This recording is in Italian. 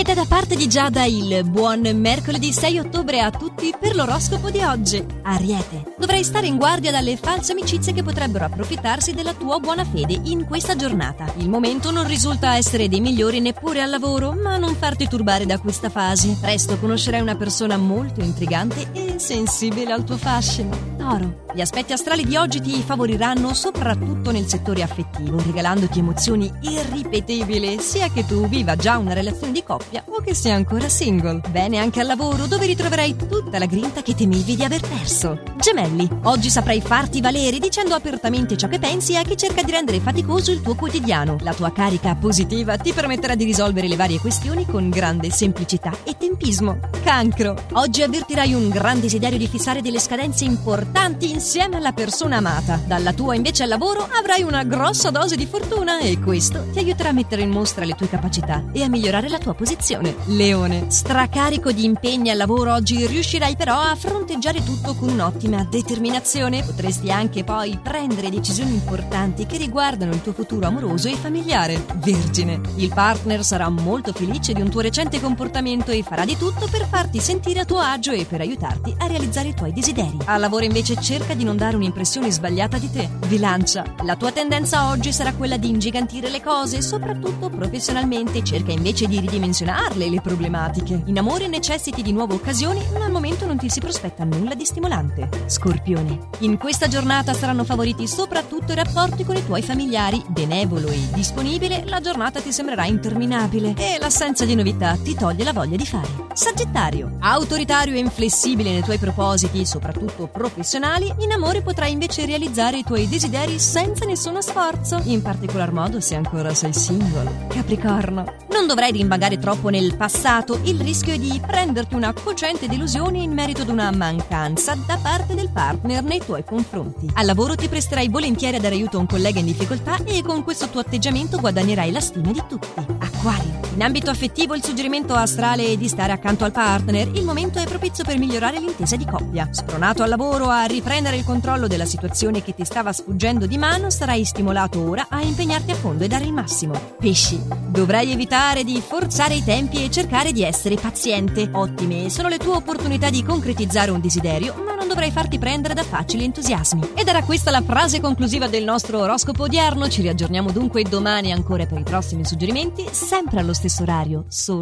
Ed è da parte di Giada il buon mercoledì 6 ottobre a tutti per l'oroscopo di oggi. Ariete, dovrai stare in guardia dalle false amicizie che potrebbero approfittarsi della tua buona fede in questa giornata. Il momento non risulta essere dei migliori neppure al lavoro, ma non farti turbare da questa fase. Presto conoscerai una persona molto intrigante e sensibile al tuo fascino. Toro, gli aspetti astrali di oggi ti favoriranno soprattutto nel settore affettivo, regalandoti emozioni irripetibili, sia che tu viva già una relazione di coppia o che sia ancora single. Bene anche al lavoro, dove ritroverai tutta la grinta che temevi di aver perso. Gemelli, oggi saprai farti valere dicendo apertamente ciò che pensi a chi cerca di rendere faticoso il tuo quotidiano. La tua carica positiva ti permetterà di risolvere le varie questioni con grande semplicità e tempismo. Cancro, oggi avvertirai un gran desiderio di fissare delle scadenze importanti insieme alla persona amata. Dalla tua invece al lavoro avrai una grossa dose di fortuna e questo ti aiuterà a mettere in mostra le tue capacità e a migliorare la tua posizione. Leone, stracarico di impegni al lavoro oggi riuscirai però a fronteggiare tutto con un'ottima determinazione. Potresti anche poi prendere decisioni importanti che riguardano il tuo futuro amoroso e familiare. Vergine, il partner sarà molto felice di un tuo recente comportamento e farà di tutto per farti sentire a tuo agio e per aiutarti a realizzare i tuoi desideri. Al lavoro invece cerca di non dare un'impressione sbagliata di te. Bilancia, la tua tendenza oggi sarà quella di ingigantire le cose, soprattutto professionalmente. Cerca invece di ridimensionarle le problematiche. In amore necessiti di nuove occasioni, ma al momento non ti si prospetta nulla di stimolante. Scorpione, in questa giornata saranno favoriti soprattutto i rapporti con i tuoi familiari. Benevolo e disponibile, la giornata ti sembrerà interminabile e l'assenza di novità ti toglie la voglia di fare. Sagittario, autoritario e inflessibile nei tuoi propositi, soprattutto professionali, in amore potrai invece realizzare i tuoi desideri senza nessuno sforzo, in particolar modo se ancora sei single. Capricorno, non dovrai rimbagare troppo nel passato, il rischio è di prenderti una cocente delusione in merito ad una mancanza da parte del partner nei tuoi confronti. Al lavoro ti presterai volentieri a dare aiuto a un collega in difficoltà e con questo tuo atteggiamento guadagnerai la stima di tutti. Acquario. In ambito affettivo il suggerimento astrale è di stare accanto al partner, il momento è propizio per migliorare l'intesa di coppia. Spronato al lavoro a riprendere il controllo della situazione che ti stava sfuggendo di mano, sarai stimolato ora a impegnarti a fondo e dare il massimo. Pesci. Dovrai evitare di forzare i tempi e cercare di essere paziente. Ottime sono le tue opportunità di concretizzare un desiderio, ma non dovrai farti prendere da facili entusiasmi. Ed era questa la frase conclusiva del nostro oroscopo odierno. Ci riaggiorniamo dunque domani ancora per i prossimi suggerimenti, sempre allo stesso orario, solo